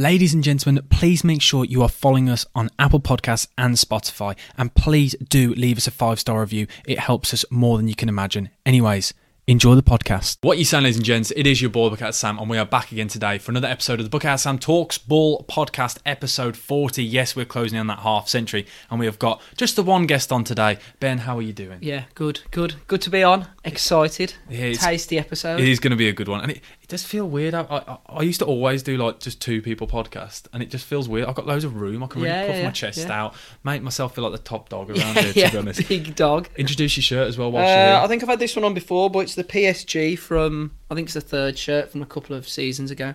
Ladies and gentlemen, please make sure you are following us on Apple Podcasts and Spotify. And please do leave us a five star review. It helps us more than you can imagine. Anyways, enjoy the podcast. What you saying, ladies and gents? It is your boy, Bucket Sam, and we are back again today for another episode of the Bucket Sam Talks Ball podcast, episode 40. Yes, we're closing on that half century, and we have got just the one guest on today. Ben, how are you doing? Yeah, good, good, good to be on. Excited, Yeah, tasty episode. It is going to be a good one, and it, it does feel weird. I, I I used to always do like just two people podcast, and it just feels weird. I've got loads of room. I can really Yeah, puff yeah, my chest yeah. out, make myself feel like the top dog around here. To be honest, big dog. introduce your shirt as well. Whilst Uh, I think I've had this one on before, but it's the PSG from I think it's the third shirt from a couple of seasons ago.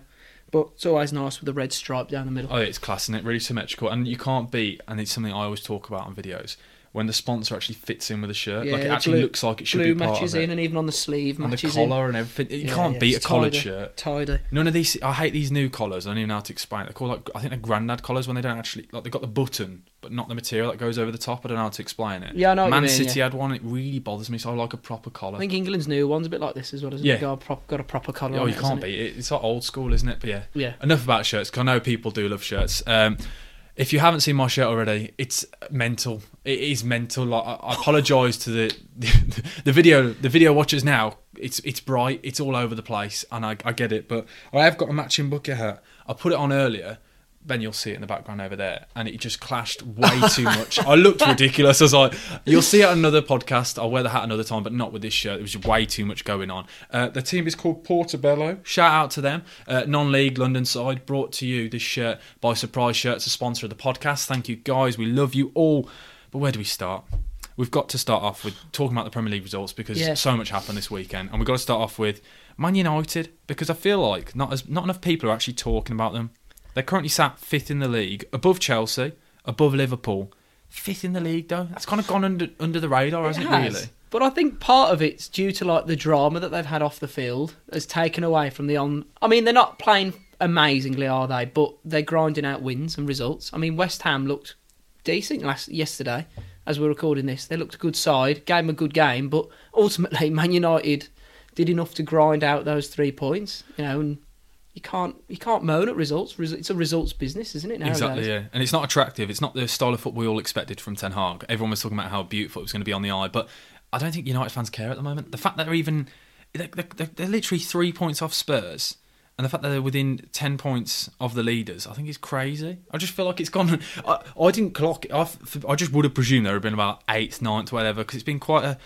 But it's always nice with the red stripe down the middle. Oh, it's class, and it really symmetrical, and you can't beat. And it's something I always talk about on videos when the sponsor actually fits in with the shirt. like it actually blue- looks like it should blue be part matches of it. in, and even on the sleeve and the matches in. collar and everything. You Yeah, can't yeah, beat a collared tidy, shirt. Tidy. None of these. I hate these new collars. I don't even know how to explain it. They're called like I think they're granddad collars when they don't actually like they've got the button but not the material that goes over the top. I don't know how to explain it. Yeah, I know Man mean, City yeah. had one. It really bothers me. So I like a proper collar. I think England's new one's a bit like this as well, isn't Yeah. it? Got a, prop, got a proper collar. oh, you it, can't beat it. It's like old school, isn't it? But yeah. Yeah. Enough about shirts. 'cause I know people do love shirts. Um, if you haven't seen my shirt already, it's mental. It is mental. Like I, apologise to the, the the video the video watchers now. It's it's bright. It's all over the place, and I, I get it. But I have got a matching bucket hat. I put it on earlier. Ben, you'll see it in the background over there, and it just clashed way too much. I looked ridiculous. I was like, "You'll see it on another podcast. I'll wear the hat another time, but not with this shirt. It was way too much going on." Uh, the team is called Portobello. Shout out to them. Uh, non-league London side brought to you this shirt by Surprise Shirts, a sponsor of the podcast. Thank you guys. We love you all. But where do we start? We've got to start off with talking about the Premier League results because Yeah. so much happened this weekend, and we've got to start off with Man United because I feel like not as not enough people are actually talking about them. They're currently sat fifth in the league, above Chelsea, above Liverpool. Fifth in the league though. That's kind of gone under under the radar, hasn't it? has. Really? But I think part of it's due to like the drama that they've had off the field has taken away from the on. I mean, they're not playing amazingly, are they? But they're grinding out wins and results. I mean, West Ham looked decent last yesterday, as we're recording this. They looked a good side, gave them a good game, but ultimately, Man United did enough to grind out those three points. You know, and you can't you can't moan at results. It's a results business, isn't it? Nowadays? Exactly, yeah. And it's not attractive. It's not the style of football we all expected from Ten Hag. Everyone was talking about how beautiful it was going to be on the eye, but I don't think United fans care at the moment. The fact that they're even they're, they're, they're literally three points off Spurs, and the fact that they're within ten points of the leaders, I think is crazy. I just feel like it's gone. I, I didn't clock it. I, I just would have presumed there have been about eighth, ninth, whatever, because it's been quite a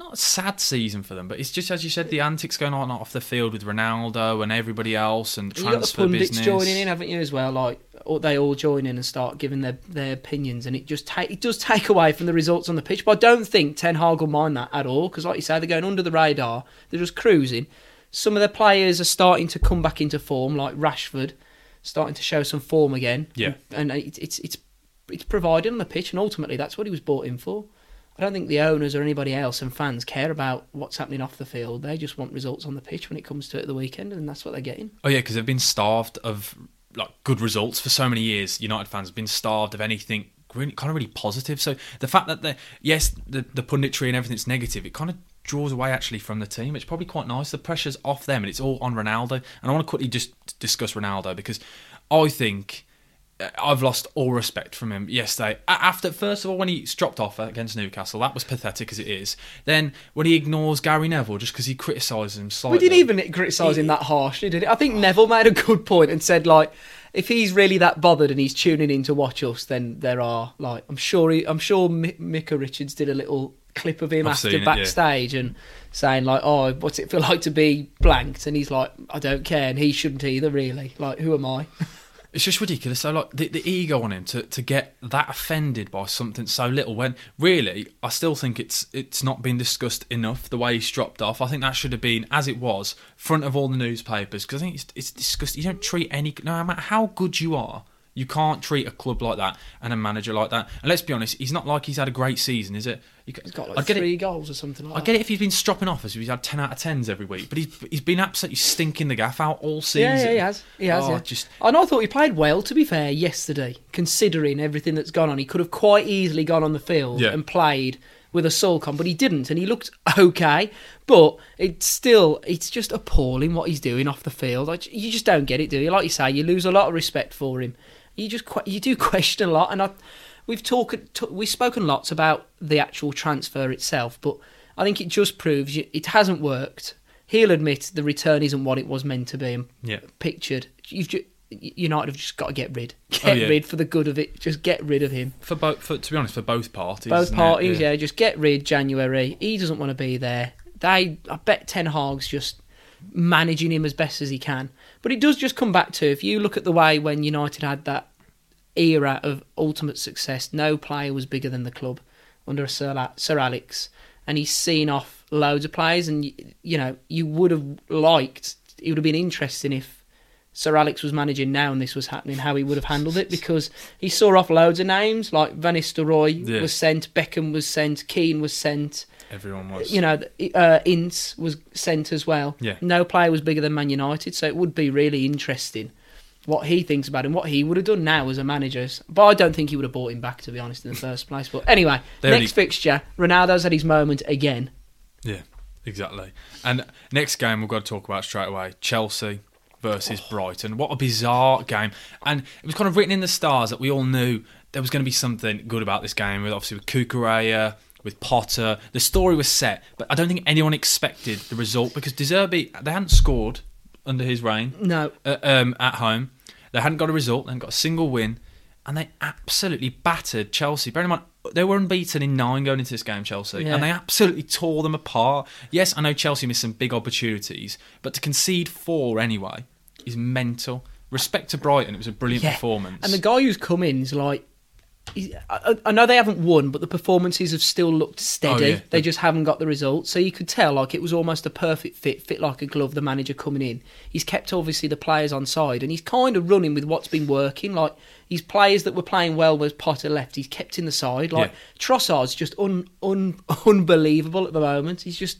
not a sad season for them, but it's just as you said, the antics going on off the field with Ronaldo and everybody else, and And the transfer pundits business. joining in, haven't you, as well? Like or they all join in and start giving their, their opinions, and it just take it does take away from the results on the pitch. But I don't think Ten Hag will mind that at all because, like you say, they're going under the radar. They're just cruising. Some of their players are starting to come back into form, like Rashford, starting to show some form again. Yeah. and it, it's it's it's provided on the pitch, and ultimately that's what he was bought in for. I don't think the owners or anybody else and fans care about what's happening off the field. They just want results on the pitch when it comes to it the weekend, and that's what they're getting. Oh yeah, because they've been starved of like good results for so many years. United fans have been starved of anything kind of really positive. So the fact that the yes, the the punditry and everything's negative, it kind of draws away actually from the team. It's probably quite nice. The pressure's off them, and it's all on Ronaldo. And I want to quickly just discuss Ronaldo because I think. I've lost all respect from him yesterday. After, first of all, when he dropped off against Newcastle, that was pathetic as it is. Then when he ignores Gary Neville just because he criticises him We didn't even criticise him that harshly, did it? I think Neville made a good point and said like, if he's really that bothered and he's tuning in to watch us, then there are like, I'm sure he, I'm sure Mi- Micah Richards did a little clip of him I've after seen it, yeah. backstage and saying like, oh, what's it feel like to be blanked? And he's like, I don't care, and he shouldn't either, really. Like, who am I? It's just ridiculous. So like the, the ego on him to, to get that offended by something so little when really I still think it's it's not been discussed enough the way he's dropped off. I think that should have been as it was front of all the newspapers because I think it's it's disgusting. You don't treat any no matter how good you are. You can't treat a club like that and a manager like that. And let's be honest, he's not like he's had a great season, is it? He's got I like get it. three goals or something like I get it if he's been stropping off as if he's had ten out of tens every week, but he's he's been absolutely stinking the gaff out all season. Yeah, yeah, he has. He has. Oh, yeah. just And I thought he played well, to be fair, yesterday, considering everything that's gone on. He could have quite easily gone on the field Yeah. and played with a sulk on, but he didn't, and he looked okay. But it's still, it's just appalling what he's doing off the field. You just don't get it, do you? Like you say, you lose a lot of respect for him. You just you do question a lot, and I, we've talked, we've spoken lots about the actual transfer itself, but I think it just proves you, it hasn't worked. He'll admit the return isn't what it was meant to be and Yeah. pictured. You've ju- United have just got to get rid, oh, get Oh, yeah. rid for the good of it. Just get rid of him. For both, for, to be honest, for both parties. Both parties, yeah. Just get rid January. He doesn't want to be there. They, I bet Ten Hag's just managing him as best as he can. But it does just come back to if you look at the way when United had that era of ultimate success, no player was bigger than the club under Sir, Sir Alex, and he's seen off loads of players. And you know, you would have liked. It would have been interesting if Sir Alex was managing now and this was happening, how he would have handled it because he saw off loads of names like Van Nistelrooy Yeah. was sent, Beckham was sent, Keane was sent. Everyone was. You know, uh, Ince was sent as well. Yeah. No player was bigger than Man United, so it would be really interesting what he thinks about him, what he would have done now as a manager. But I don't think he would have bought him back, to be honest, in the first place. But anyway, next only- fixture, Ronaldo's had his moment again. Yeah, exactly. And next game we've got to talk about straight away Chelsea versus Brighton. What a bizarre game. And it was kind of written in the stars that we all knew there was going to be something good about this game, with obviously with Cucurella, with Potter. The story was set, but I don't think anyone expected the result because De Zerbi, they hadn't scored under his reign No, uh, um, at home. They hadn't got a result, they hadn't got a single win, and they absolutely battered Chelsea. Bear in mind, they were unbeaten in nine going into this game, Chelsea, Yeah. and they absolutely tore them apart. Yes, I know Chelsea missed some big opportunities, but to concede four anyway is mental. Respect to Brighton, it was a brilliant Yeah. performance. And the guy who's come in is like, I, I know they haven't won, but the performances have still looked steady. Oh, yeah. They just haven't got the results. So you could tell like it was almost a perfect fit, fit like a glove. The manager coming in, he's kept obviously the players on side, and he's kind of running with what's been working. Like his players that were playing well was Potter left. He's kept in the side. Like Yeah. Trossard's just un, un, unbelievable at the moment. He's just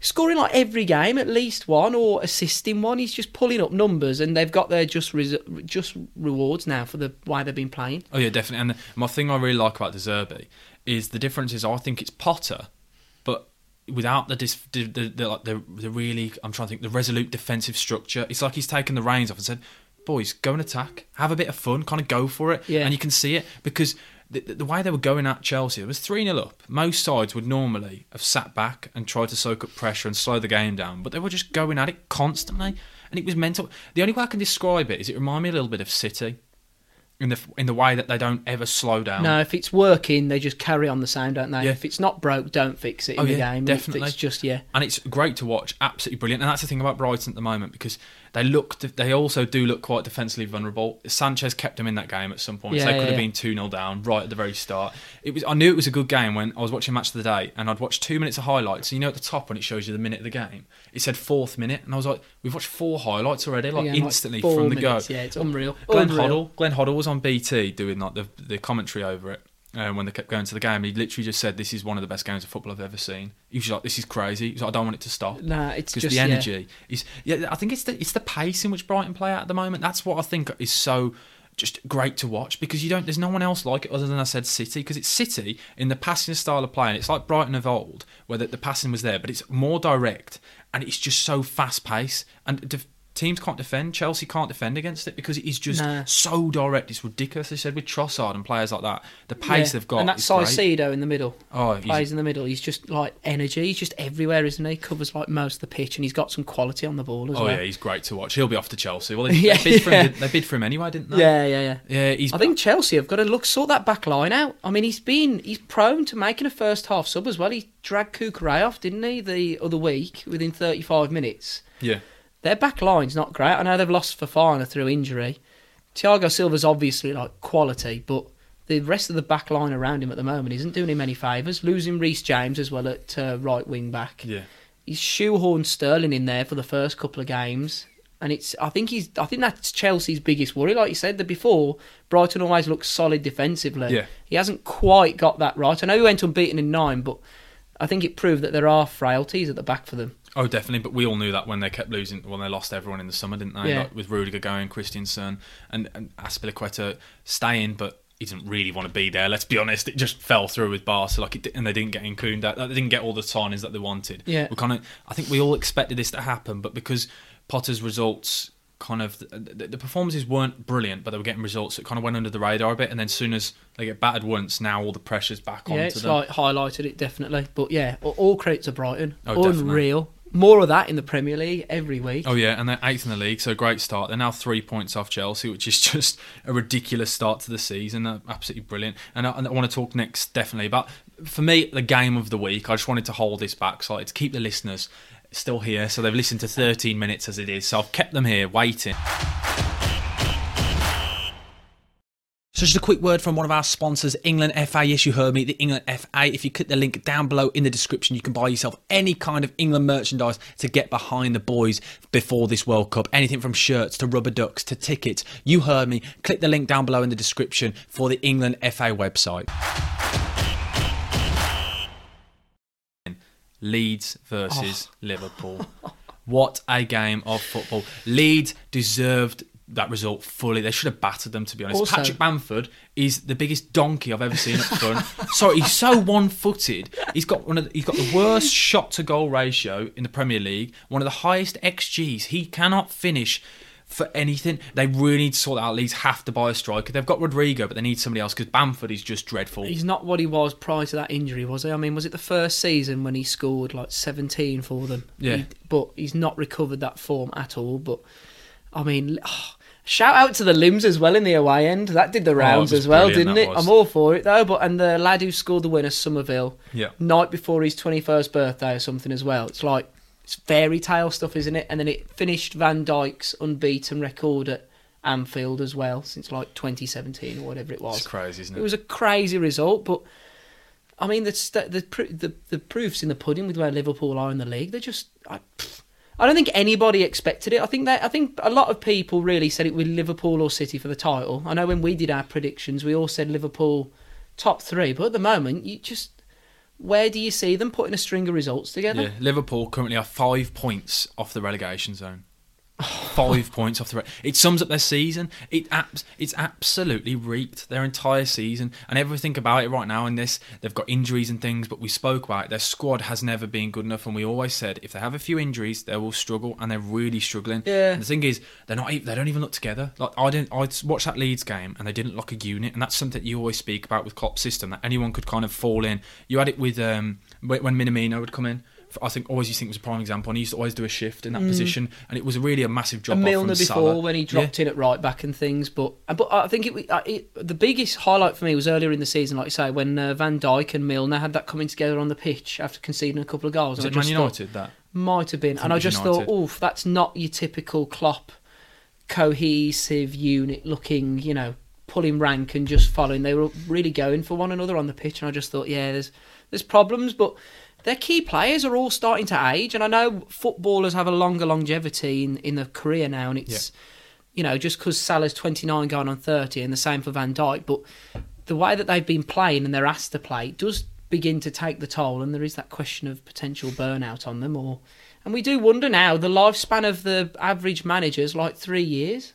scoring like every game at least one or assisting one. He's just pulling up numbers, and they've got their just res- just rewards now for the why they've been playing. Oh yeah, definitely. And my thing I really like about De Zerbi is the difference is I think it's Potter, but without the dis- the, the, the like the the really I'm trying to think the resolute defensive structure. It's like he's taken the reins off and said, "Boys, go and attack, have a bit of fun, kind of go for it." Yeah. And you can see it because. The, the way they were going at Chelsea, it was 3 0 up. Most sides would normally have sat back and tried to soak up pressure and slow the game down, but they were just going at it constantly, and it was mental. The only way I can describe it is it reminded me a little bit of City in the in the way that they don't ever slow down. No, if it's working, they just carry on the same, don't they? Yeah. If it's not broke, don't fix it in Oh, the yeah, game. definitely. It's just yeah, and it's great to watch, absolutely brilliant. And that's the thing about Brighton at the moment because they look, they also do look quite defensively vulnerable. Sanchez kept them in that game at some point, so Yeah, they could yeah, have yeah. been two 0 down right at the very start. It was, I knew it was a good game when I was watching Match of the Day, and I'd watched two minutes of highlights. And you know, at the top when it shows you the minute of the game, it said fourth minute, and I was like, we've watched four highlights already, like like instantly four from the minutes. go. Yeah, it's unreal. Glenn unreal. Hoddle, Glenn Hoddle was on BT doing like the the commentary over it. Um, when they kept going to the game, he literally just said, "This is one of the best games of football I've ever seen." He was like, "This is crazy." He was like, "I don't want it to stop." Nah, it's just the yeah. energy is yeah i think it's the it's the pace in which brighton play at at the moment that's what i think is so just great to watch because you don't there's no one else like it other than i said city because it's city in the passing style of playing it's like brighton of old where the, the passing was there but it's more direct and it's just so fast paced and def- teams can't defend chelsea can't defend against it because it is just Nah. so direct it's ridiculous they said with trossard and players like that the pace Yeah. they've got and that. Caicedo in the middle. oh plays in the middle. He's just like energy. He's just everywhere, isn't he? Covers like most of the pitch, and he's got some quality on the ball as well. oh well. yeah he's great to watch he'll be off to chelsea well they, Yeah, they, bid for yeah. him, they bid for him anyway didn't they yeah, yeah, yeah. yeah he's I think Chelsea have got to look sort that back line out. I mean, he's been he's prone to making a first half sub as well. He dragged Cucurella off, didn't he, the other week within 35 minutes. yeah Their back line's not great. I know they've lost Fofana through injury. Thiago Silva's obviously like quality, but the rest of the back line around him at the moment isn't doing him any favours. Losing Reece James as well at uh, right wing back. yeah He's shoehorned Sterling in there for the first couple of games. And it's, I think he's, I think that's Chelsea's biggest worry. Like you said, the before Brighton always looked solid defensively. Yeah. he hasn't quite got that right. I know he went unbeaten in nine, but I think it proved that there are frailties at the back for them. Oh, definitely. But we all knew that when they kept losing, when they lost everyone in the summer, didn't they? Yeah. Like with Rudiger going, Christensen, and, and Azpilicueta staying, but he didn't really want to be there. Let's be honest, it just fell through with Barca, like it, and they didn't get Nkunku. They didn't get all the signings that they wanted. Yeah. we kind of. I think we all expected this to happen, but because Potter's results kind of the, the performances weren't brilliant, but they were getting results that kind of went under the radar a bit. And then as soon as they get battered once, now all the pressure's back Yeah, onto it's them. like highlighted it definitely. But yeah, all- all credit to Brighton. Oh, definitely. More of that in the Premier League every week. Oh yeah, and they're eighth in the league, so great start. They're now three points off Chelsea, which is just a ridiculous start to the season. They're absolutely brilliant. And I, and I want to talk next definitely about for me the game of the week. I just wanted to hold this back slightly to keep the listeners still here. So they've listened to 13 minutes as it is. So I've kept them here waiting. So just a quick word from one of our sponsors, England FA. Yes, you heard me, the England FA. If you click the link down below in the description, you can buy yourself any kind of England merchandise to get behind the boys before this World Cup. Anything from shirts to rubber ducks to tickets. You heard me. Click the link down below in the description for the England FA website. Leeds versus oh. Liverpool. What a game of football. Leeds deserved that result fully. They should have battered them, to be honest. Also- Patrick Bamford is the biggest donkey I've ever seen up front. Sorry, he's so one-footed. He's got one of the, he's got the worst shot to goal ratio in the Premier League. One of the highest XGs. He cannot finish for anything. They really need to sort that out. Leeds have to buy a striker. They've got Rodrigo, but they need somebody else because Bamford is just dreadful. He's not what he was prior to that injury, was he? I mean, was it the first season when he scored like 17 for them? Yeah. He- but he's not recovered that form at all. But, I mean, oh, shout out to the limbs as well in the away end. That did the oh, rounds Oh, as well, didn't it? was. I'm all for it, though. But And the lad who scored the winner, Summerville, Yeah. night before his 21st birthday or something as well. It's like, it's fairy tale stuff, isn't it? And then it finished Van Dijk's unbeaten record at Anfield as well since like 2017 or whatever it was. It's crazy, isn't It it? was a crazy result, but I mean the st- the, pr- the the proofs in the pudding with where Liverpool are in the league. They're just I, pff, I don't think anybody expected it. I think that I think a lot of people really said it with Liverpool or City for the title. I know when we did our predictions, we all said Liverpool top three, but at the moment, you just where do you see them putting a string of results together? Yeah, Liverpool currently are five points off the relegation zone. Five points off the. Re- it sums up their season. It abs- it's absolutely reeked their entire season and everything about it right now. In this, they've got injuries and things, but we spoke about it. Their squad has never been good enough, and we always said if they have a few injuries, they will struggle, and they're really struggling. Yeah. And the thing is, they're not. They don't even look together. Like I didn't. I watched that Leeds game, and they didn't look a unit, and that's something you always speak about with Klopp's system that anyone could kind of fall in. You had it with um when Minamino would come in. I think always used to think was a prime example, and he used to always do a shift in that position, and it was really a massive and off Mm. Milner before Salah. when he dropped in at right back and things. But but I think it, uh, it the biggest highlight for me was earlier in the season, like you say, when uh, Van Dijk and Milner had that coming together on the pitch after conceding a couple of goals. Was it Man just thought- United that? might have been, and I just United. thought, oof, that's not your typical Klopp cohesive unit looking, you know, pulling rank and just following. They were really going for one another on the pitch, and I just thought, yeah, there's there's problems, but their key players are all starting to age, and I know footballers have a longer longevity in in their career now, and it's you know just because Salah's 29 going on 30, and the same for Van Dijk, but the way that they've been playing and they're asked to play does begin to take the toll, and there is that question of potential burnout on them. Or, and we do wonder now the lifespan of the average manager is like three years.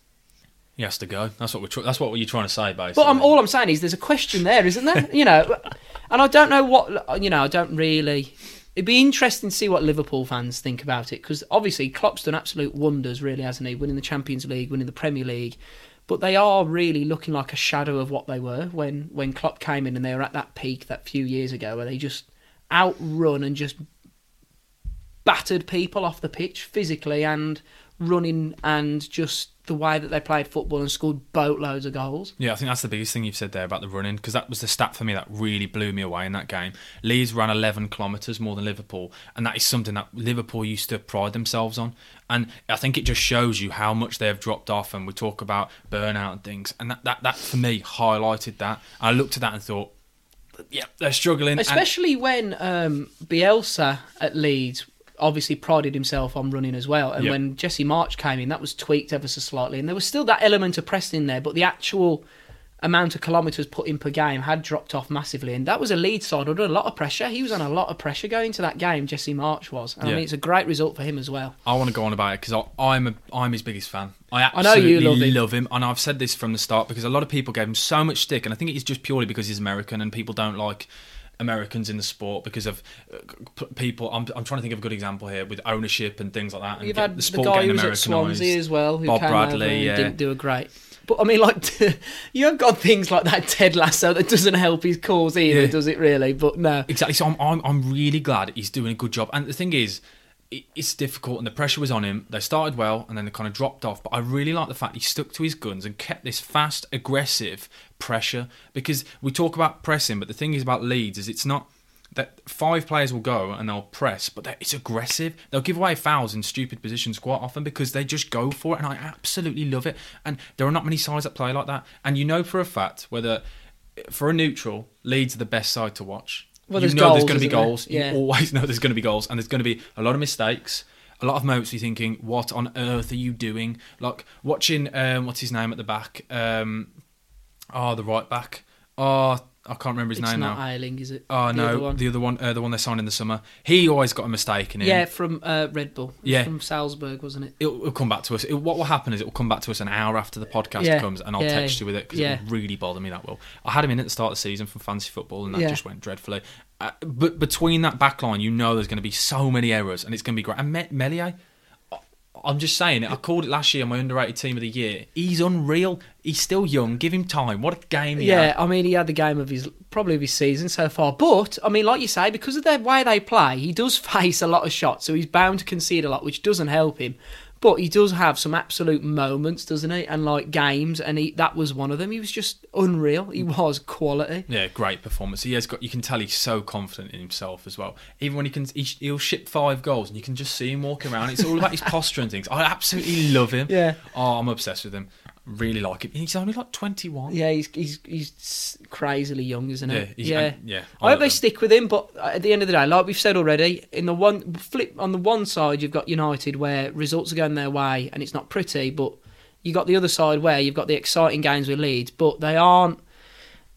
He has to go. That's what we're. Tr- that's what you're trying to say, basically. But I'm, all I'm saying is there's a question there, isn't there? you know, and I don't know what you know. I don't really. It'd be interesting to see what Liverpool fans think about it because obviously Klopp's done absolute wonders, really, hasn't he? Winning the Champions League, winning the Premier League, but they are really looking like a shadow of what they were when when Klopp came in and they were at that peak that few years ago where they just outrun and just battered people off the pitch physically and running and just the way that they played football and scored boatloads of goals. Yeah, I think that's the biggest thing you've said there about the running because that was the stat for me that really blew me away in that game. Leeds ran 11 kilometres more than Liverpool, and that is something that Liverpool used to pride themselves on. And I think it just shows you how much they have dropped off. And we talk about burnout and things, and that that, that for me highlighted that. I looked at that and thought, yeah, they're struggling. and- Especially when um, Bielsa at Leeds obviously prided himself on running as well. And Yeah. when Jesse Marsch came in, that was tweaked ever so slightly. And there was still that element of pressing in there, but the actual amount of kilometres put in per game had dropped off massively. And that was a lead side under a lot of pressure. He was on a lot of pressure going into that game, Jesse Marsch was. And I mean, it's a great result for him as well. I want to go on about it because I'm a, I'm his biggest fan. I know absolutely you love him. love him, and I've said this from the start because a lot of people gave him so much stick, and I think it's just purely because he's American and people don't like Americans in the sport because of uh, people. I'm, I'm trying to think of a good example here with ownership and things like that. And You've had the the, sport guy getting who was at Swansea as well, who Bob Bradley, yeah. didn't do a great. But I mean, like you have got things like that Ted Lasso that doesn't help his cause either, Yeah. does it? Really? But no. Exactly. So I'm, I'm, I'm really glad he's doing a good job. And the thing is, it's difficult and the pressure was on him. They started well and then they kind of dropped off. But I really like the fact he stuck to his guns and kept this fast, aggressive pressure. Because we talk about pressing, but the thing is about Leeds is it's not that five players will go and they'll press, but it's aggressive. They'll give away fouls in stupid positions quite often because they just go for it, and I absolutely love it. And there are not many sides that play like that. And you know for a fact whether for a neutral, Leeds are the best side to watch. Well, you there's know there's going to be goals. Yeah. You always know there's going to be goals, and there's going to be a lot of mistakes. A lot of moments you're thinking, "What on earth are you doing?" Like watching, um, what's his name at the back? Um, oh, the right back. Oh, I can't remember his It's name not now. Ayling, is it? Oh The no, other one? the other one, uh, the one they signed in the summer. He always got a mistake in him. Yeah, from uh, Red Bull. Yeah. From Salzburg, wasn't it? It'll, it'll come back to us. It, what will happen is it will come back to us an hour after the podcast Yeah, comes, and I'll yeah, text you with it because yeah. it will really bother me. That will. I had him in at the start of the season from fantasy football, and that just went dreadfully. Uh, but between that back line, you know there's going to be so many errors, and it's going to be great. And Me- Meslier, I'm just saying it. I called it last year my underrated team of the year. He's unreal. He's still young. Give him time. What a game! He Yeah, had. I mean, he had the game of his probably of his season so far. But I mean, like you say, because of the way they play, he does face a lot of shots, so he's bound to concede a lot, which doesn't help him. But he does have some absolute moments, doesn't he? And like games, and he, that was one of them. He was just unreal. He was quality. Yeah, great performance. He has got. You can tell he's so confident in himself as well. Even when he can, he, he'll ship five goals, and you can just see him walking around. It's all about his posture and things. I absolutely love him. Yeah. Oh, I'm obsessed with him. Really like him. He's only like 21. Yeah, he's he's he's crazily young, isn't he? Yeah, he's- yeah. and- yeah, I I hope love they him. stick with him, but at the end of the day, like we've said already, in the one flip on the one side, you've got United where results are going their way and it's not pretty, but you got the other side where you've got the exciting games with Leeds, but they aren't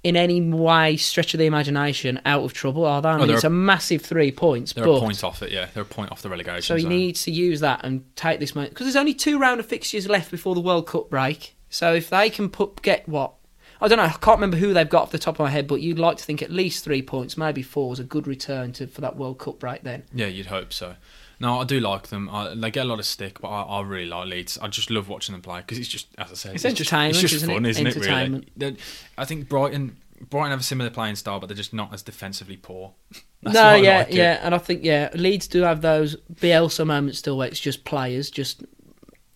in any way stretch of the imagination out of trouble, are they? I oh, mean, Oh, they're it's a- a massive three points, They're but a point off it. Yeah, they're a point off the relegation. so he zone. needs to use that and take this moment because there's only two round of fixtures left before the World Cup break. So if they can put get what I don't know, I can't remember who they've got off the top of my head, but you'd like to think at least three points, maybe four, is a good return to for that World Cup break. Then Yeah, you'd hope so. No, I do like them. I, they get a lot of stick, but I, I really like Leeds. I just love watching them play because it's just, as I said, It's just, entertainment, it's just isn't fun, isn't it? Really. I think Brighton, Brighton have a similar playing style, but they're just not as defensively poor. That's no, yeah, like yeah, and I think yeah, Leeds do have those Bielsa moments still where it's just players just.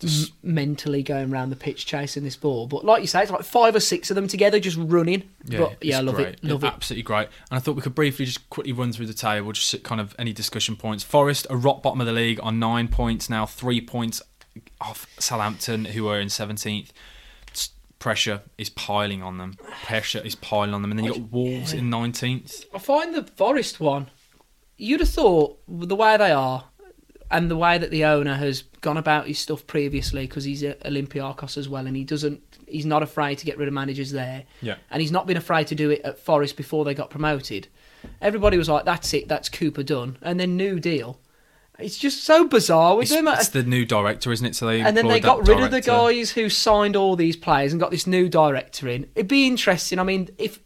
Just- m- mentally going around the pitch chasing this ball, but like you say, it's like five or six of them together just running. Yeah, but yeah, I love great. it, love it. Absolutely great. And I thought we could briefly just quickly run through the table, just kind of any discussion points. Forest are rock bottom of the league on nine points now, three points off Southampton, who are in seventeenth. Pressure is piling on them. Pressure is piling on them, and then you got Wolves in nineteenth. I find the Forest one. You'd have thought the way they are, and the way that the owner has gone about his stuff previously, because he's at Olympiacos as well, and he doesn't. He's not afraid to get rid of managers there, Yeah. and he's not been afraid to do it at Forest before they got promoted. Everybody was like, "That's it, that's Cooper done," and then new deal. It's just so bizarre with It's, it's the new director, isn't it? So they and then they got rid of the guys who signed all these players and got this new director in. It'd be interesting. I mean, if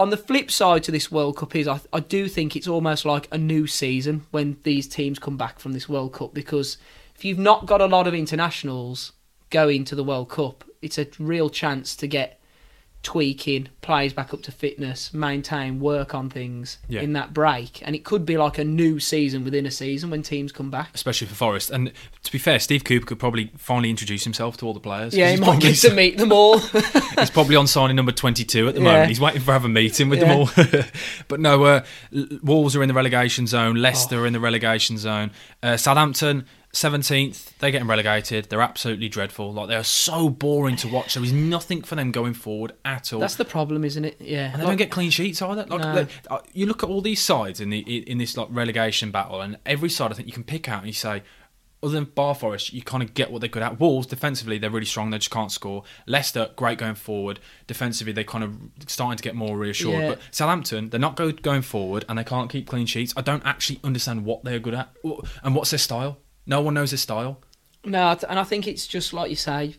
on the flip side to this World Cup is, I, I do think it's almost like a new season when these teams come back from this World Cup because if you've not got a lot of internationals going to the World Cup, it's a real chance to get tweaking players back up to fitness, maintain, work on things Yeah. in that break, and it could be like a new season within a season when teams come back. especially for Forest. And to be fair, Steve Cooper could probably finally introduce himself to all the players. Yeah, he might probably- get to meet them all. He's probably on signing number 22 at the Yeah. moment. He's waiting for have a meeting with them all. but no, uh, Wolves are in the relegation zone. Leicester Oh. are in the relegation zone. Uh, Southampton, 17th. They're getting relegated. They're absolutely dreadful. Like they are so boring to watch. There is nothing for them going forward at all. That's the problem, isn't it? Yeah. and they Like- don't get clean sheets either. Like No. they- uh, you look at all these sides in the in this like relegation battle, and every side I think you can pick out and you say, other than Bar Forest, you kind of get what they're good at. Wolves defensively, they're really strong. They just can't score. Leicester, great going forward. Defensively, they're kind of starting to get more reassured. Yeah. But Southampton, they're not good going forward, and they can't keep clean sheets. I don't actually understand what they're good at, and what's their style. No one knows his style. No, and I think it's just like you say.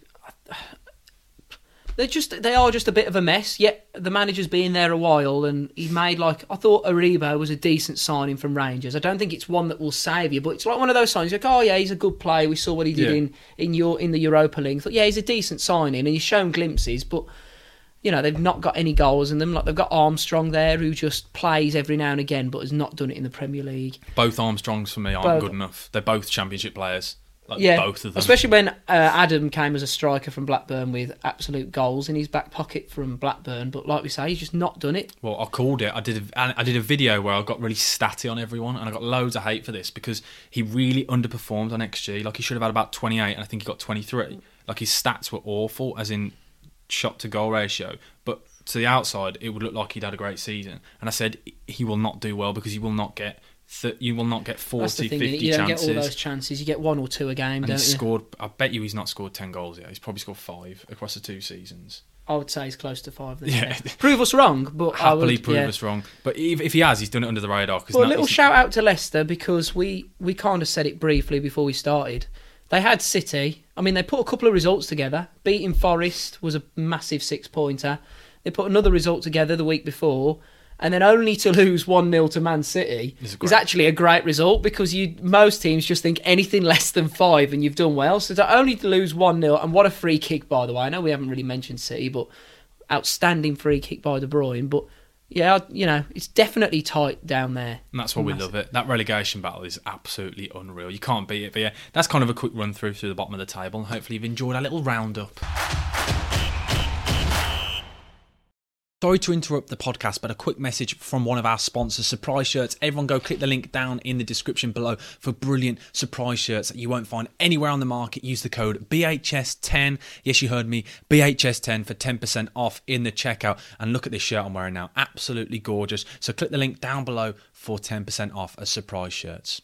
They're just they are just a bit of a mess. Yet the manager's been there a while, and he made like I thought Aribo was a decent signing from Rangers. I don't think it's one that will save you, but it's like one of those signs. Like, oh yeah, he's a good player. We saw what he did Yeah. in in your in the Europa League. Thought, yeah, he's a decent signing, and he's shown glimpses, but. You know they've not got any goals in them. Like they've got Armstrong there, who just plays every now and again, but has not done it in the Premier League. Both Armstrongs for me aren't Both. good enough. They're both championship players. Like yeah, both of them. Especially when uh, Adam came as a striker from Blackburn with absolute goals in his back pocket from Blackburn. But like we say, he's just not done it. Well, I called it. I did. A, I did a video where I got really statty on everyone, and I got loads of hate for this because he really underperformed on XG. Like he should have had about 28, and I think he got 23. Like his stats were awful, as in shot to goal ratio. But to the outside, it would look like he'd had a great season. And I said he will not do well because you will not get. Th- you will not get 40, That's the thing. 50 innit? You don't chances. get all those chances. You get one or two a game, and don't he's you? scored. I bet you he's not scored 10 goals yet. He's probably scored five across the two seasons. I would say he's close to five. Then, Yeah. Prove us wrong, but I Happily would, prove yeah. us wrong. But if, if he has, he's done it under the radar. Well, a little shout out to Leicester because we, we kind of said it briefly before we started. They had City. I mean, they put a couple of results together. Beating Forest was a massive six pointer. They put another result together the week before. And then only to lose 1 0 to Man City Is is actually a great result because you most teams just think anything less than five and you've done well. So to only to lose 1 0, and what a free kick, by the way. I know we haven't really mentioned City, but outstanding free kick by De Bruyne. But yeah, you know, it's definitely tight down there. And that's why we love it. That relegation battle is absolutely unreal. You can't beat it. But yeah, that's kind of a quick run through through the bottom of the table. And hopefully you've enjoyed our little roundup. Sorry to interrupt the podcast, but a quick message from one of our sponsors, Surprise Shirts. Everyone go click the link down in the description below for brilliant surprise shirts that you won't find anywhere on the market. Use the code BHS10. Yes, you heard me. BHS10 for 10% off in the checkout. And look at this shirt I'm wearing now. Absolutely gorgeous. So click the link down below for 10% off as surprise shirts.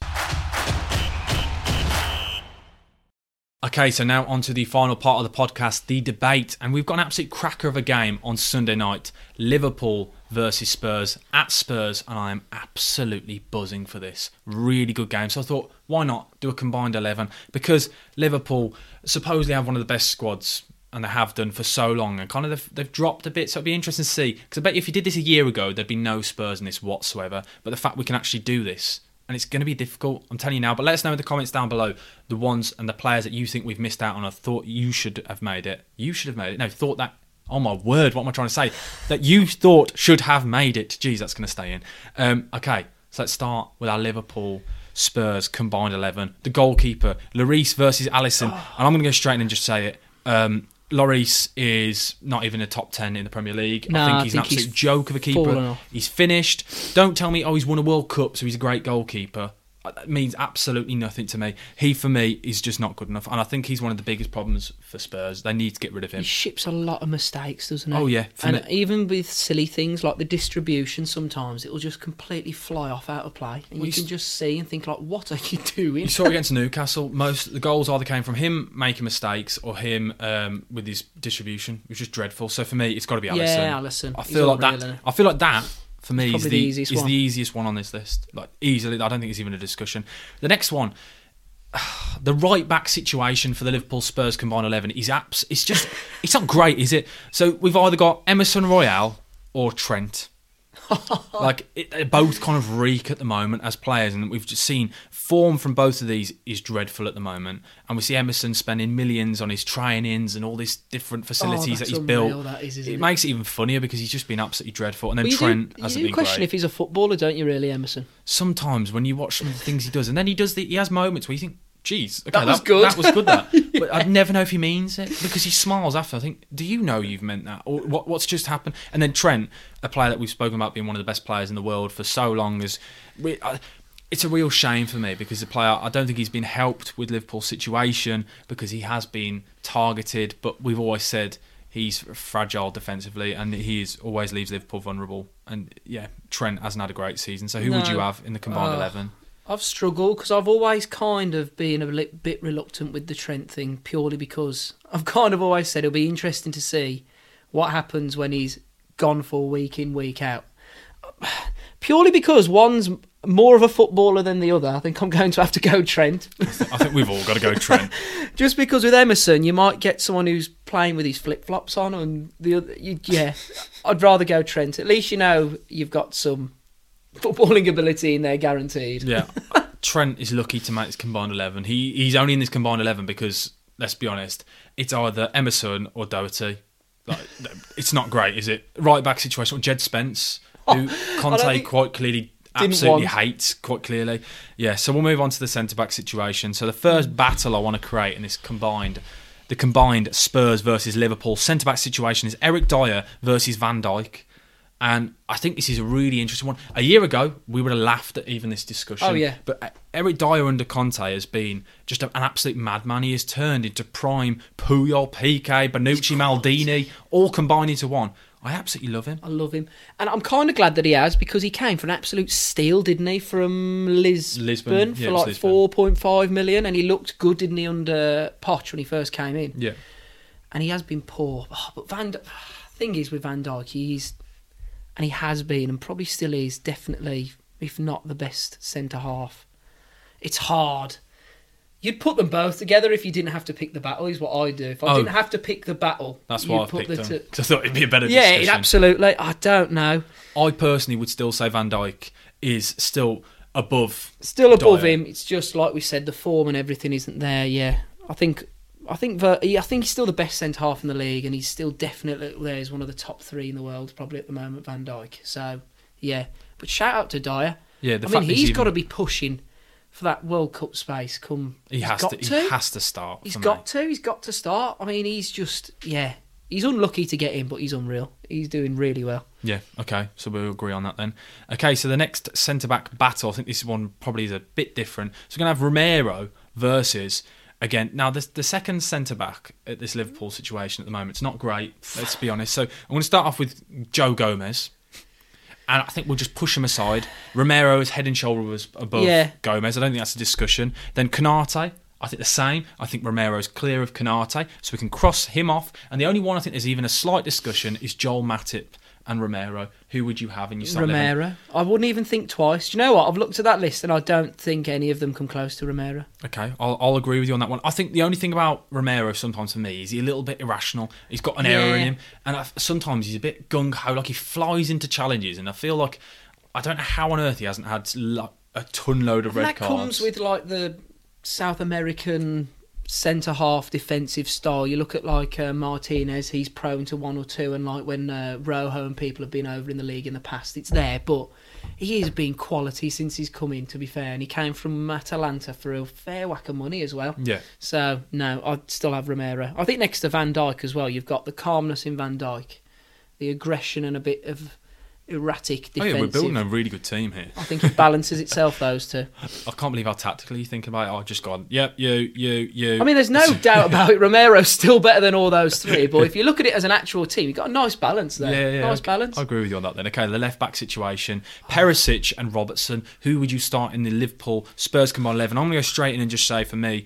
Okay, so now on to the final part of the podcast, the debate. And we've got an absolute cracker of a game on Sunday night Liverpool versus Spurs at Spurs. And I am absolutely buzzing for this. Really good game. So I thought, why not do a combined 11? Because Liverpool supposedly have one of the best squads. And they have done for so long, and kind of they've, they've dropped a bit. So it'd be interesting to see. Because I bet if you did this a year ago, there'd be no Spurs in this whatsoever. But the fact we can actually do this and it's going to be difficult. I'm telling you now. But let us know in the comments down below the ones and the players that you think we've missed out on. I thought you should have made it. You should have made it. No, thought that. Oh my word! What am I trying to say? That you thought should have made it. Geez, that's going to stay in. Um, okay, so let's start with our Liverpool Spurs combined eleven. The goalkeeper, Lloris versus Alisson, and I'm going to go straight in and just say it. Um, Lloris is not even a top ten in the Premier League. I think I he's think an absolute he's joke of a keeper. He's finished. Don't tell me, oh, he's won a World Cup, so he's a great goalkeeper. That means absolutely nothing to me. He, for me, is just not good enough. And I think he's one of the biggest problems for Spurs. They need to get rid of him. He ships a lot of mistakes, doesn't he? Oh, yeah, for and me- even with silly things like the distribution, sometimes it will just completely fly off out of play, and Well, you can just see and think like, "What are you doing?" You saw against Newcastle. Most the goals either came from him making mistakes or him um, with his distribution, which is dreadful. So for me, it's got to be Alisson. Yeah, Alisson. I He's feel like that. he? I feel like that for me is the, the easiest is one. the easiest one on this list. Like easily, I don't think it's even a discussion. The next one, the right back situation for the Liverpool Spurs combined eleven is apps. It's just it's not great, is it? So we've either got Emerson Royal or Trent. like it, they both kind of reek at the moment as players, and we've just seen form from both of these is dreadful at the moment. And we see Emerson spending millions on his trainings and all these different oh, facilities Oh, that he's built. that is, it, it? makes it even funnier because he's just been absolutely dreadful. And then you Trent do, hasn't you do been question great. if he's a footballer, don't you? Really, Emerson. Sometimes when you watch some of the things he does, and then he does the he has moments where you think. Geez, okay, That was good." That was good. That, but I'd never know if he means it because he smiles after. I think, do you know you've meant that, or what, what's just happened? And then Trent, a player that we've spoken about being one of the best players in the world for so long, is we, I, it's a real shame for me because the player. I don't think he's been helped with Liverpool's situation because he has been targeted. But we've always said he's fragile defensively, and he is always leaves Liverpool vulnerable. And yeah, Trent hasn't had a great season. So who would you have in the combined Oh. eleven? I've struggled because I've always kind of been a li- bit reluctant with the Trent thing, purely because I've kind of always said it'll be interesting to see what happens when he's gone for week in, week out. Purely because one's more of a footballer than the other, I think I'm going to have to go Trent. I think we've all got to go Trent. Just because with Emerson, you might get someone who's playing with his flip flops on, and the other, you, yeah, I'd rather go Trent. At least you know you've got some footballing ability in there, guaranteed. Yeah, Trent is lucky to make this combined eleven. He he's only in this combined eleven because let's be honest, it's either Emerson or Doherty. Like, it's not great, is it? Right back situation. Jed Spence, oh, who Conte quite clearly absolutely hates quite clearly. Yeah, so we'll move on to the centre back situation. So the first battle I want to create in this combined the combined Spurs versus Liverpool centre back situation is Eric Dier versus Van Dijk. And I think this is a really interesting one. A year ago, we would have laughed at even this discussion. Oh, yeah. But uh, Eric Dier under Conte has been just an absolute madman. He has turned into prime Puyol, Piqué, Bonucci, Maldini, all combined into one. I absolutely love him. I love him, and I'm kind of glad that he has because he came for an absolute steal, didn't he, from Lisbon, Lisbon, for was like Lisbon. four point five million, and he looked good, didn't he, under Poch when he first came in, Yeah. and he has been poor. Oh, but Van, D- thing is with Van Dijk, he's and he has been, and probably still is, definitely, if not the best centre half. It's hard. You'd put them both together if you didn't have to pick the battle. Is what I do. If I Oh. didn't have to pick the battle, That's why I've put picked the two- 'Cause I thought it'd be a better Yeah, it discussion. absolutely. I don't know. I personally would still say Van Dijk is still above. Still above Dier. him. It's just like we said, the form and everything isn't there. Yeah, I think. I think Ver- I think he's still the best centre half in the league, and he's still definitely there as one of the top three in the world, probably at the moment. Van Dijk. So yeah, but shout out to Dier. Yeah, the I mean, he's even- got to be pushing for that World Cup space. Come, He has to, to. He has to start. He's got me. to. He's got to start. I mean, he's just yeah. He's unlucky to get in, but he's unreal. He's doing really well. Yeah. Okay. So we'll agree on that then. Okay. So the next centre back battle, I think this one probably is a bit different. So we're gonna have Romero versus again. Now the the second centre back at this Liverpool situation at the moment, it's not great. Let's be honest. So I'm going to start off with Joe Gomez. And I think we'll just push him aside. Romero is head and shoulders above Yeah. Gomez. I don't think that's a discussion. Then Konaté, I think the same. I think Romero's clear of Konaté, so we can cross him off. And the only one I think there's even a slight discussion is Joel Matip and Romero. Who would you have in your start 11? Romero. I wouldn't even think twice. Do you know what? I've looked at that list and I don't think any of them come close to Romero. Okay, I'll, I'll agree with you on that one. I think the only thing about Romero sometimes for me is he's a little bit irrational. He's got an error in him, and I, sometimes he's a bit gung ho. Like he flies into challenges, and I feel like I don't know how on earth he hasn't had like a ton load of And red that cards. comes with like the South American centre half defensive style. You look at like uh, Martinez, he's prone to one or two, and like when uh, Rojo and people have been over in the league in the past, it's there. But he has been quality since he's come in. To be fair, and he came from Atalanta for a fair whack of money as well. yeah, So no, I'd still have Romero. I think next to Van Dijk as well, you've got the calmness in Van Dijk, the aggression and a bit of erratic oh yeah, we're building a really good team here. I think it balances itself those two. I can't believe how tactically you think about it. I've just gone, yep, you, you, you. I mean, there's no doubt about it. Romero's still better than all those three. But if you look at it as an actual team, you've got a nice balance there. Yeah, yeah, nice okay. balance. I agree with you on that then. Okay, the left back situation. Perisic and Robertson. Who would you start in the Liverpool Spurs combined 11? I'm going to go straight in and just say for me,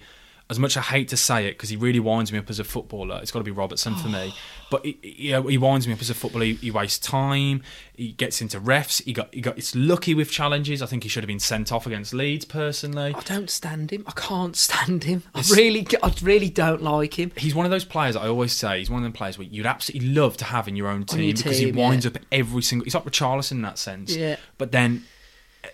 as much I hate to say it because he really winds me up as a footballer, it's got to be Robertson for me. But he, he, he winds me up as a footballer. He, he wastes time. He gets into refs. He got he got. It's lucky with challenges. I think he should have been sent off against Leeds personally. I don't stand him. I can't stand him. I It's- really, I really don't like him. He's one of those players I always say. He's one of them players where you'd absolutely love to have in your own team your because team, he winds yeah. up every single. He's like Richarlison in that sense. Yeah. But then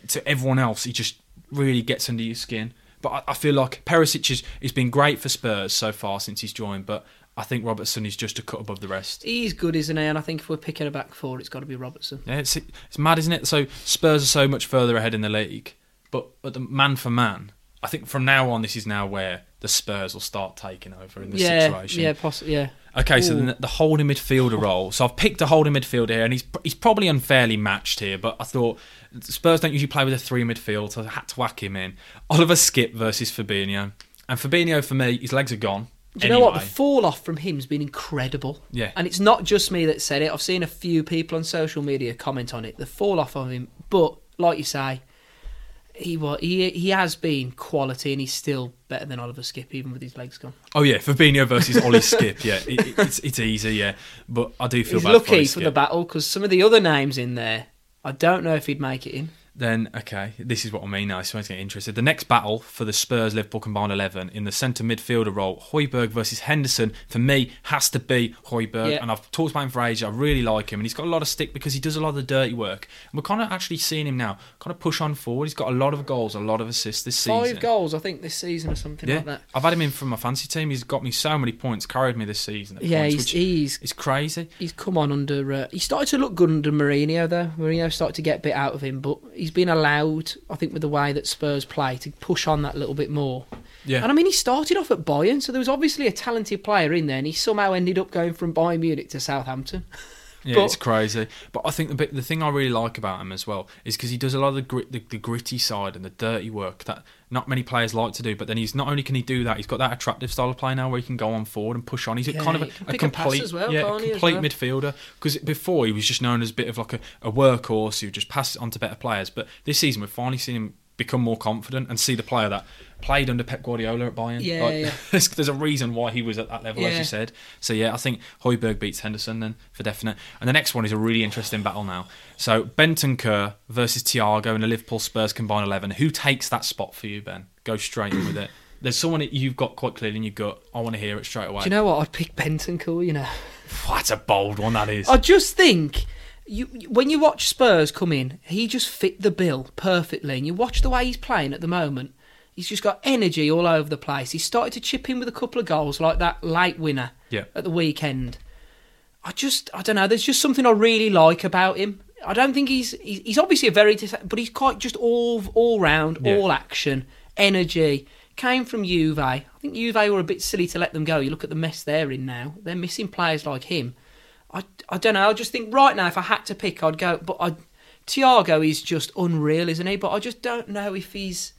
to everyone else, he just really gets under your skin. But I, I feel like Perisic has, has been great for Spurs so far since he's joined. But I think Robertson is just a cut above the rest. He's good, isn't he? And I think if we're picking a back four, it's got to be Robertson. Yeah, it's it's mad, isn't it? So Spurs are so much further ahead in the league, but but the man for man, I think from now on, this is now where the Spurs will start taking over in this yeah, situation. yeah, possibly. Yeah. Okay, so the, the holding midfielder role. So I've picked a holding midfielder here, and he's he's probably unfairly matched here. But I thought Spurs don't usually play with a three midfield, so I had to whack him in. Oliver Skipp versus Fabinho, and Fabinho for me, his legs are gone. Do you know what? The fall off from him's been incredible. Yeah. And it's not just me that said it. I've seen a few people on social media comment on it. The fall off of him, but like you say, he wa he he has been quality, and he's still better than Oliver Skipp, even with his legs gone. Oh yeah, Fabinho versus Ollie Skipp. Yeah, it, it- it's it's easy. Yeah, but I do feel He's bad for, lucky Ollie for the battle because some of the other names in there, I don't know if he'd make it in. Then okay, this is what I mean now. So I get interested. The next battle for the Spurs Liverpool combined eleven in the centre midfielder role, Højbjerg versus Henderson, for me has to be Højbjerg. Yeah. And I've talked about him for ages. I really like him, and he's got a lot of stick because he does a lot of the dirty work. And we're kind of actually seeing him now, kind of push on forward. He's got a lot of goals, a lot of assists this season. Five goals, I think, this season or something Yeah, like that. I've had him in from my fantasy team. He's got me so many points, carried me this season. Yeah, points, he's, which he's crazy. he's come on under. Uh, he started to look good under Mourinho though. Mourinho started to get a bit out of him, but he's been allowed, I think, with the way that Spurs play, to push on that little bit more. Yeah, And I mean, he started off at Bayern, so there was obviously a talented player in there, and he somehow ended up going from Bayern Munich to Southampton. Yeah, But- it's crazy. But I think the bit, the thing I really like about him as well is because he does a lot of the, grit, the the gritty side and the dirty work that not many players like to do. But then he's not only can he do that, he's got that attractive style of play now where he can go on forward and push on. He's a Yeah, kind of a, a pick a complete, well, yeah, a complete well? midfielder. Because before he was just known as a bit of like a, a workhorse who just passed it on to better players. But this season we've finally seen him become more confident and see the player that played under Pep Guardiola at Bayern. Yeah, Like, yeah. there's, there's a reason why he was at that level, as you said. So yeah, I think Højbjerg beats Henderson then for definite. And the next one is a really interesting battle now. So Bentancur versus Thiago in the Liverpool Spurs combined eleven. Who takes that spot for you, Ben? Go straight in with it. There's someone that you've got quite clearly in your gut. I want to hear it straight away. Do you know what? I'd pick Bentancur, you know. That's a bold one. That is. I just think you when you watch Spurs come in, he just fit the bill perfectly. And you watch the way he's playing at the moment. He's just got energy all over the place. He started to chip in with a couple of goals, like that late winner Yeah. at the weekend. I just, I don't know. There's just something I really like about him. I don't think he's he's, obviously a very, but he's quite just all all round, Yeah. all action, energy. Came from Juve. I think Juve were a bit silly to let them go. You look at the mess they're in now. They're missing players like him. I, I don't know. I just think right now, if I had to pick, I'd go. But I, Thiago is just unreal, isn't he? But I just don't know if he's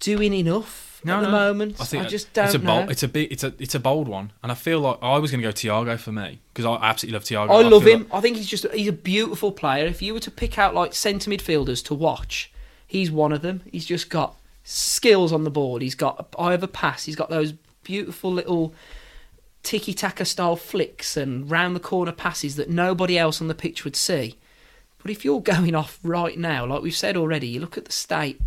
doing enough No, at the moment. I, think I just don't it's a know. bold, it's a big, it's a it's a bold one, and I feel like I was going to go Thiago for me because I absolutely love Thiago. I love feel him. I think he's just he's a beautiful player. If you were to pick out like centre midfielders to watch, he's one of them. He's just got skills on the board. He's got eye of a pass. He's got those beautiful little tiki taka style flicks and round the corner passes that nobody else on the pitch would see. But if you're going off right now, like we've said already, you look at the state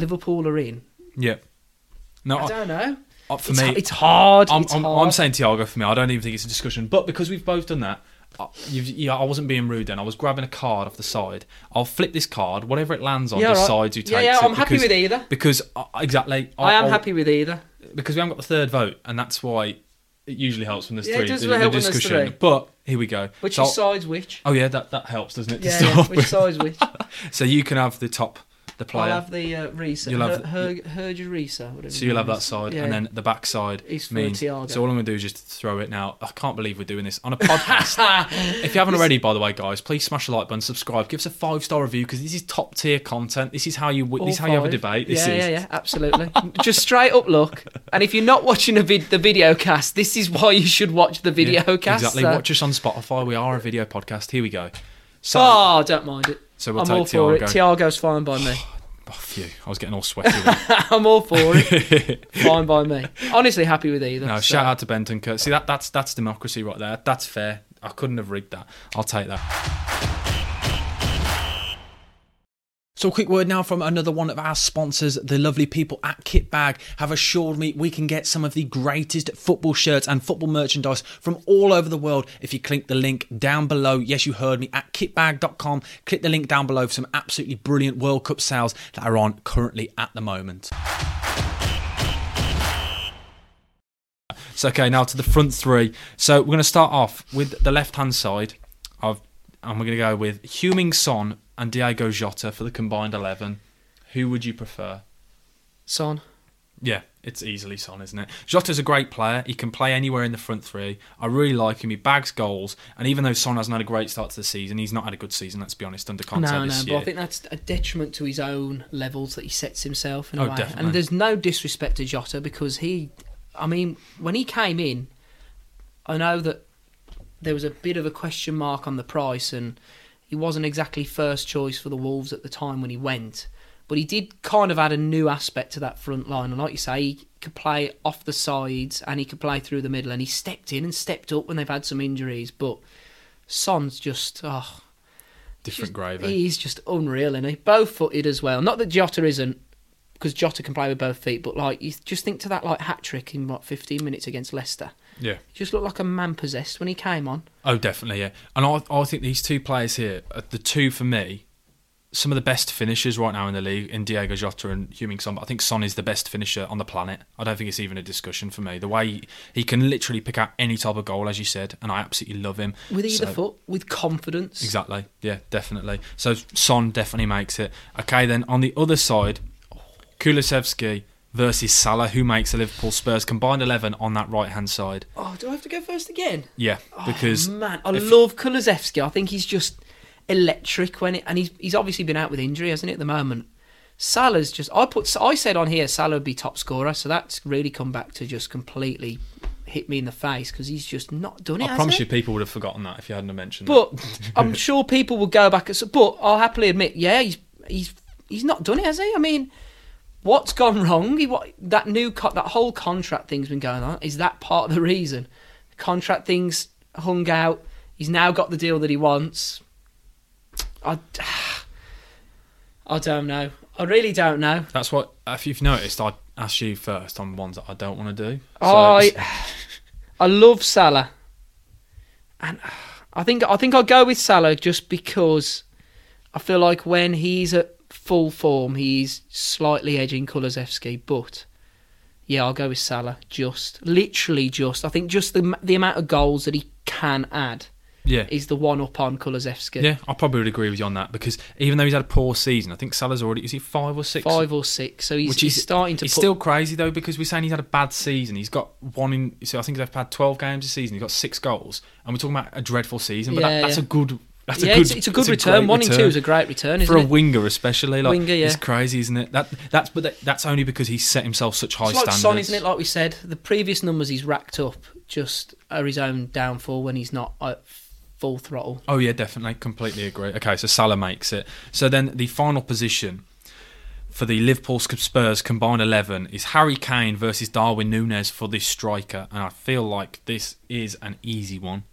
Liverpool are in. yeah. No, I I, don't know. I- for it's, me, it's hard. I'm, it's I'm, hard. I'm saying Thiago for me. I don't even think it's a discussion. But because we've both done that, I, you've, yeah, I wasn't being rude then. I was grabbing a card off the side. I'll flip this card. Whatever it lands on, Yeah, right. decides who takes Yeah, yeah, it. I'm happy because- with either. Because uh, exactly, I am I'll- happy with either. because we haven't got the third vote, and that's why it usually helps when there's Yeah, it three. does the, help the when there's discussion. three. But here we go. Which So sides which? Oh yeah, that that helps, doesn't it? Yeah, yeah. Which side's which? So you can have the top, the player. I'll have the uh, Risa. You'll have Her, her, Risa. Whatever so you'll have that side, Yeah. and then the back side means. So all I'm going to do is just throw it now. I can't believe we're doing this on a podcast. if you haven't already, by the way, guys, please smash the like button, subscribe, give us a five star review because this is top tier content. This is how you All this is how you have a debate. This yeah, is yeah, yeah, absolutely. Just straight up look. And if you're not watching a vid- the video cast, this is why you should watch the video Yeah, cast. Exactly. so- Watch us on Spotify. We are a video podcast. Here we go. So, Oh, don't mind it. So we'll I'm take all for it. Thiago's fine by me. Oh, phew, I was getting all sweaty. I'm all for it. fine by me. Honestly, happy with either. No, so- shout out to Bentancur. See that that's that's democracy right there. That's fair. I couldn't have rigged that. I'll take that. So, a quick word now from another one of our sponsors. The lovely people at Kitbag have assured me we can get some of the greatest football shirts and football merchandise from all over the world if you click the link down below. Yes, you heard me at kitbag.com. Click the link down below for some absolutely brilliant World Cup sales that are on currently at the moment. So okay, now to the front three. So we're going to start off with the left-hand side. Of, and we're going to go with Heung-Min Son and Diego Jota for the combined eleven. Who would you prefer? Son. Yeah, it's easily Son, isn't it? Jota's a great player. He can play anywhere in the front three. I really like him. He bags goals, and even though Son hasn't had a great start to the season, he's not had a good season. Let's be honest. Under Conte No, no, this but. I think that's a detriment to his own levels that he sets himself in a Oh, way. definitely. And there's no disrespect to Jota because he, I mean, when he came in, I know that there was a bit of a question mark on the price, and he wasn't exactly first choice for the Wolves at the time when he went. But he did kind of add a new aspect to that front line, and like you say, he could play off the sides and he could play through the middle, and he stepped in and stepped up when they've had some injuries. But Son's just, oh, different gravy. He's just unreal, isn't he? Both footed as well. Not that Jota isn't, because Jota can play with both feet, but like you just think to that like hat trick in what 15 minutes against Leicester. Yeah. He just looked like a man possessed when he came on. Oh, definitely, yeah. And I, I think these two players here, are the two for me, some of the best finishers right now in the league in Diego Jota and Heung-Min Son. But I think Son is the best finisher on the planet. I don't think it's even a discussion for me. The way he, he can literally pick out any type of goal, as you said, and I absolutely love him. With either So- foot, with confidence. Exactly. Yeah, definitely. So Son definitely makes it. Okay, then on the other side, Kulusevski versus Salah, who makes the Liverpool Spurs combined eleven on that right hand side. Oh, do I have to go first again? Yeah, oh, because oh, man, I love Kulusevski. I think he's just electric when it, and he's he's obviously been out with injury, hasn't he, at the moment? Salah's just. I put. I said on here Salah would be top scorer, so that's really come back to just completely hit me in the face because he's just not done it. I promise you, people would have forgotten that if you hadn't mentioned. But I'm sure people will go back. And, but I'll happily admit, yeah, he's he's he's not done it, has he? I mean, what's gone wrong? He, what that new co- that whole contract thing's been going on. Is that part of the reason? Contract things hung out. He's now got the deal that he wants. I, I don't know. I really don't know. That's what. If you've noticed, I asked you first on the ones that I don't want to do. So I I love Salah, and I think I think I'll go with Salah just because I feel like when he's at full form, he's slightly edging Kulusevski. But yeah, I'll go with Salah. Just literally, just I think just the the amount of goals that he can add yeah, is the one up on Kulusevski. yeah, I probably would agree with you on that because even though he's had a poor season, I think Salah's already is he five or six? Five or six, so he's, Which he's is- starting to It's put still crazy though because we're saying he's had a bad season. He's got one in. So I think they've had twelve games this season. He's got six goals, and we're talking about a dreadful season. But Yeah, that, that's yeah. a good. That's yeah, a good. it's, it's a good return. great One in two is a great return, isn't for a it? winger, especially like Winger, yeah. it's crazy, isn't it? That that's but that, that's only because he's set himself such high It's like standards. Son, isn't it? Like we said, the previous numbers he's racked up just are his own downfall when he's not at full throttle. Oh yeah, definitely, completely agree. Okay, so Salah makes it. So then the final position for the Liverpool Spurs combined eleven is Harry Kane versus Darwin Núñez for this striker, and I feel like this is an easy one.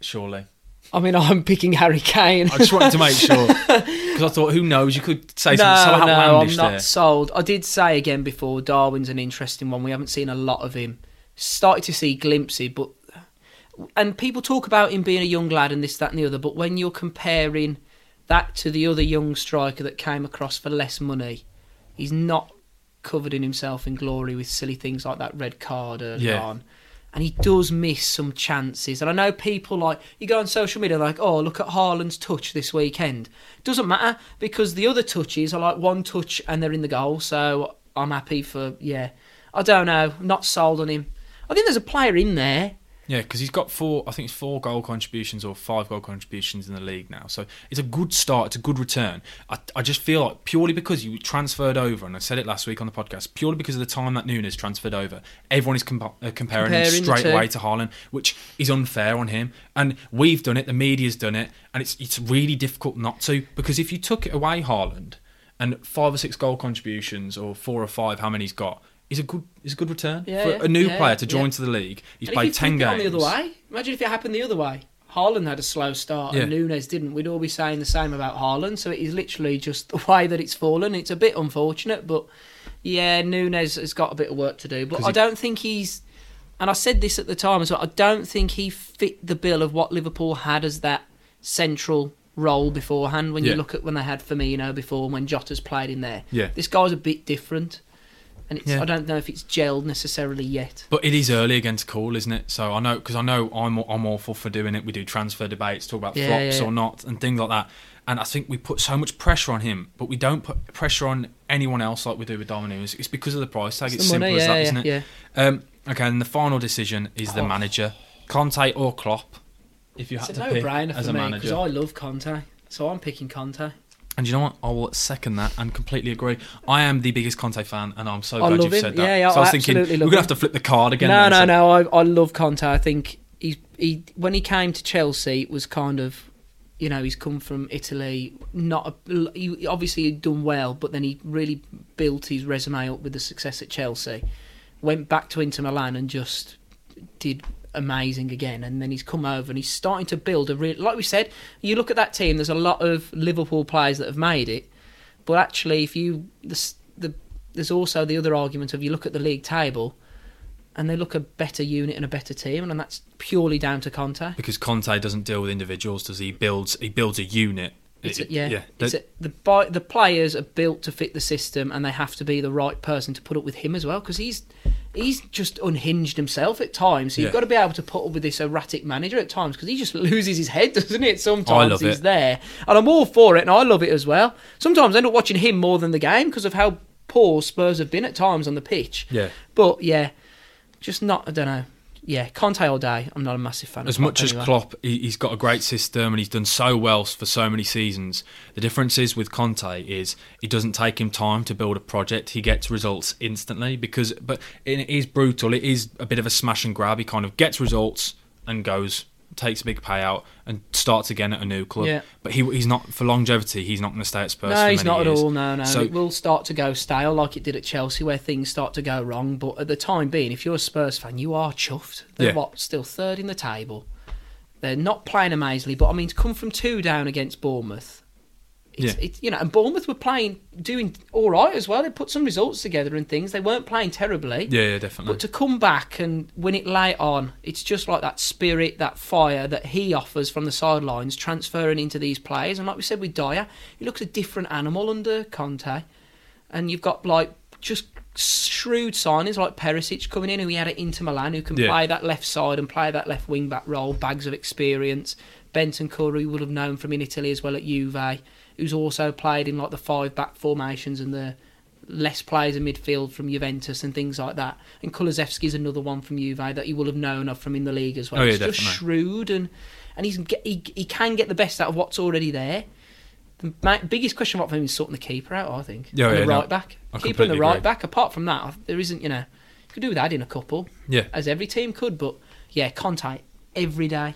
Surely, I mean, I'm picking Harry Kane. I just wanted to make sure because I thought, who knows? You could say no, something so no, I'm not there. sold. I did say again before, Darwin's an interesting one. We haven't seen a lot of him. Started to see glimpses, but and people talk about him being a young lad and this, that, and the other. But when you're comparing that to the other young striker that came across for less money, he's not covered in himself in glory with silly things like that red card early Yeah. on. And he does miss some chances. And I know people like you go on social media like, oh, look at Haaland's touch this weekend. Doesn't matter because the other touches are like one touch and they're in the goal. So I'm happy for yeah. I don't know. Not sold on him. I think there's a player in there. Yeah, because he's got four. I think it's four goal contributions or five goal contributions in the league now. So it's a good start. It's a good return. I, I just feel like purely because you transferred over, and I said it last week on the podcast, purely because of the time that Núñez transferred over, everyone is compa- uh, comparing, Comparing him straight away to Haaland, which is unfair on him. And we've done it. The media's done it, and it's it's really difficult not to because if you took it away, Haaland, and five or six goal contributions or four or five, how many he's got. Is a good is a good return Yeah, for yeah, a new yeah, player to join to the league. He's And played ten games. the other way, imagine if it happened the other way. Haaland had a slow start and. Núñez didn't. We'd all be saying the same about Haaland. So it is literally just the way that it's fallen. It's a bit unfortunate, but yeah, Núñez has got a bit of work to do. But I don't think he's. And I said this at the time as well. I don't think he fit the bill of what Liverpool had as that central role beforehand. When you look at when they had Firmino before, and when Jota's played in there, Yeah. this guy's a bit different. And it's, Yeah. I don't know if it's gelled necessarily yet. But it is early against call, isn't it? So I know because I know I'm I'm awful for doing it. We do transfer debates, talk about Yeah, flops yeah, yeah. or not, and things like that. And I think we put so much pressure on him, but we don't put pressure on anyone else like we do with Darwin Núñez. It's because of the price tag. It's, the simple money, as yeah, that, yeah, not it? yeah. Um, okay, and the final decision is the Oh. manager, Conte or Klopp. If you It's had a to pick no-brainer as for a me manager, because I love Conte, so I'm picking Conte. And you know what, I will second that and completely agree. I am the biggest Conte fan, and I'm so I glad you've him. said that. Yeah, yeah, so I was I thinking we're gonna him. have to flip the card again. no, no, no. I, I love Conte. I think he he when he came to Chelsea it was kind of, you know, he's come from Italy. Not a, he obviously he'd done well, but then he really built his resume up with the success at Chelsea. Went back to Inter Milan and just did amazing again, and then he's come over and he's starting to build a real. Like we said, you look at that team. There's a lot of Liverpool players that have made it, but actually, if you the, the there's also the other argument of you look at the league table. And they look a better unit and a better team, and that's purely down to Conte. Because Conte doesn't deal with individuals, does he? He builds he builds a unit. It's It- a, yeah, yeah. It's a, the the players are built to fit the system, and they have to be the right person to put up with him as well. Because he's he's just unhinged himself at times. So Yeah. you've got to be able to put up with this erratic manager at times because he just loses his head, doesn't it? Sometimes he's it. there, and I'm all for it, and I love it as well. Sometimes I end up watching him more than the game because of how poor Spurs have been at times on the pitch. yeah. But yeah, just not. I don't know. Yeah, Conte all day. I'm not a massive fan. As Klopp much as anyway. Klopp, he, he's got a great system and he's done so well for so many seasons. The difference is with Conte is it doesn't take him time to build a project. He gets results instantly because, but it is brutal. It is a bit of a smash and grab. He kind of gets results and goes, takes a big payout and starts again at a new club. Yeah. But he he's not for longevity. He's not going to stay at Spurs. No, he's not years. at all. No, no. So- it will start to go stale like it did at Chelsea, where things start to go wrong. But at the time being, if you're a Spurs fan, you are chuffed. They're Yeah. what still third in the table. They're not playing amazingly, but I mean to come from two down against Bournemouth. It's, Yeah. it's you know, and Bournemouth were playing, doing all right as well. They put some results together and things. They weren't playing terribly. Yeah, yeah, definitely. But to come back and win it late on, it's just like that spirit, that fire that he offers from the sidelines, transferring into these players. And like we said with Dier, he looks a different animal under Conte. And you've got like just shrewd signings like Perisic coming in, who he had at Inter Milan, who can Yeah. play that left side and play that left wing back role, bags of experience. Bentancur would have known from in Italy as well at Juve, who's also played in like the five back formations and the less players in midfield from Juventus and things like that. And Kulusevski's another one from Juve that you will have known of from in the league as well. Oh, yeah, he's just shrewd and and he's he he can get the best out of what's already there. The biggest question mark for him is sorting the keeper out. I think. Yeah, and yeah, the no, right back. I keeper and the right agree. back. Apart from that, there isn't. You know, you could do with adding a couple, yeah, as every team could. But yeah, Conte every day,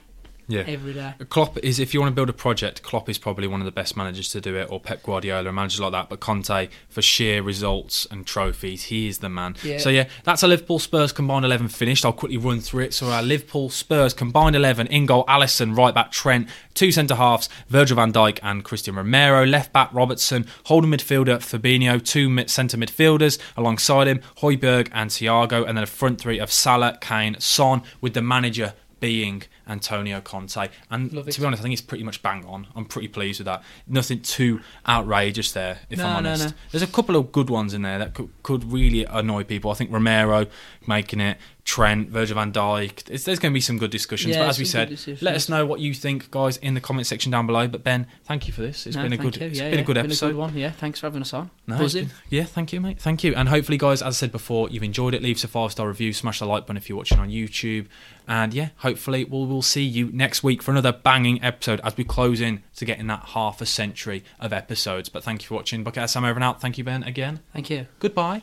yeah. every day. Klopp is if you want to build a project, Klopp is probably one of the best managers to do it, or Pep Guardiola, and managers like that. But Conte, for sheer results and trophies, he is the man. Yeah. So yeah, that's a Liverpool Spurs combined eleven finished. I'll quickly run through it. So our Liverpool Spurs combined eleven: in goal, Alisson, right back Trent, two centre halves, Virgil van Dijk and Christian Romero, left back Robertson, holding midfielder Fabinho, two mid- centre midfielders alongside him, Højbjerg and Thiago, and then a front three of Salah, Kane, Son, with the manager being Antonio Conte. And Love it. to be honest, I think it's pretty much bang on. I'm pretty pleased with that. Nothing too outrageous there, if No, I'm no, honest. no. There's a couple of good ones in there that could, could really annoy people. I think Romero making it, Trent, Virgil van Dijk. There's, there's going to be some good discussions. Yeah, but as we said, let us know what you think, guys, in the comment section down below. But Ben, thank you for this. It's No, been a good, you. it's Yeah, been yeah, a good been episode. a good one. Yeah, thanks for having us on. No, been- yeah, thank you, mate. Thank you. And hopefully, guys, as I said before, you've enjoyed it. Leave us a five star review, smash the like button if you're watching on YouTube. And yeah, hopefully, we'll, we'll see you next week for another banging episode as we close in to getting that half a century of episodes. But thank you for watching. Bucket Sam over and out. Thank you, Ben, again. Thank you. Goodbye.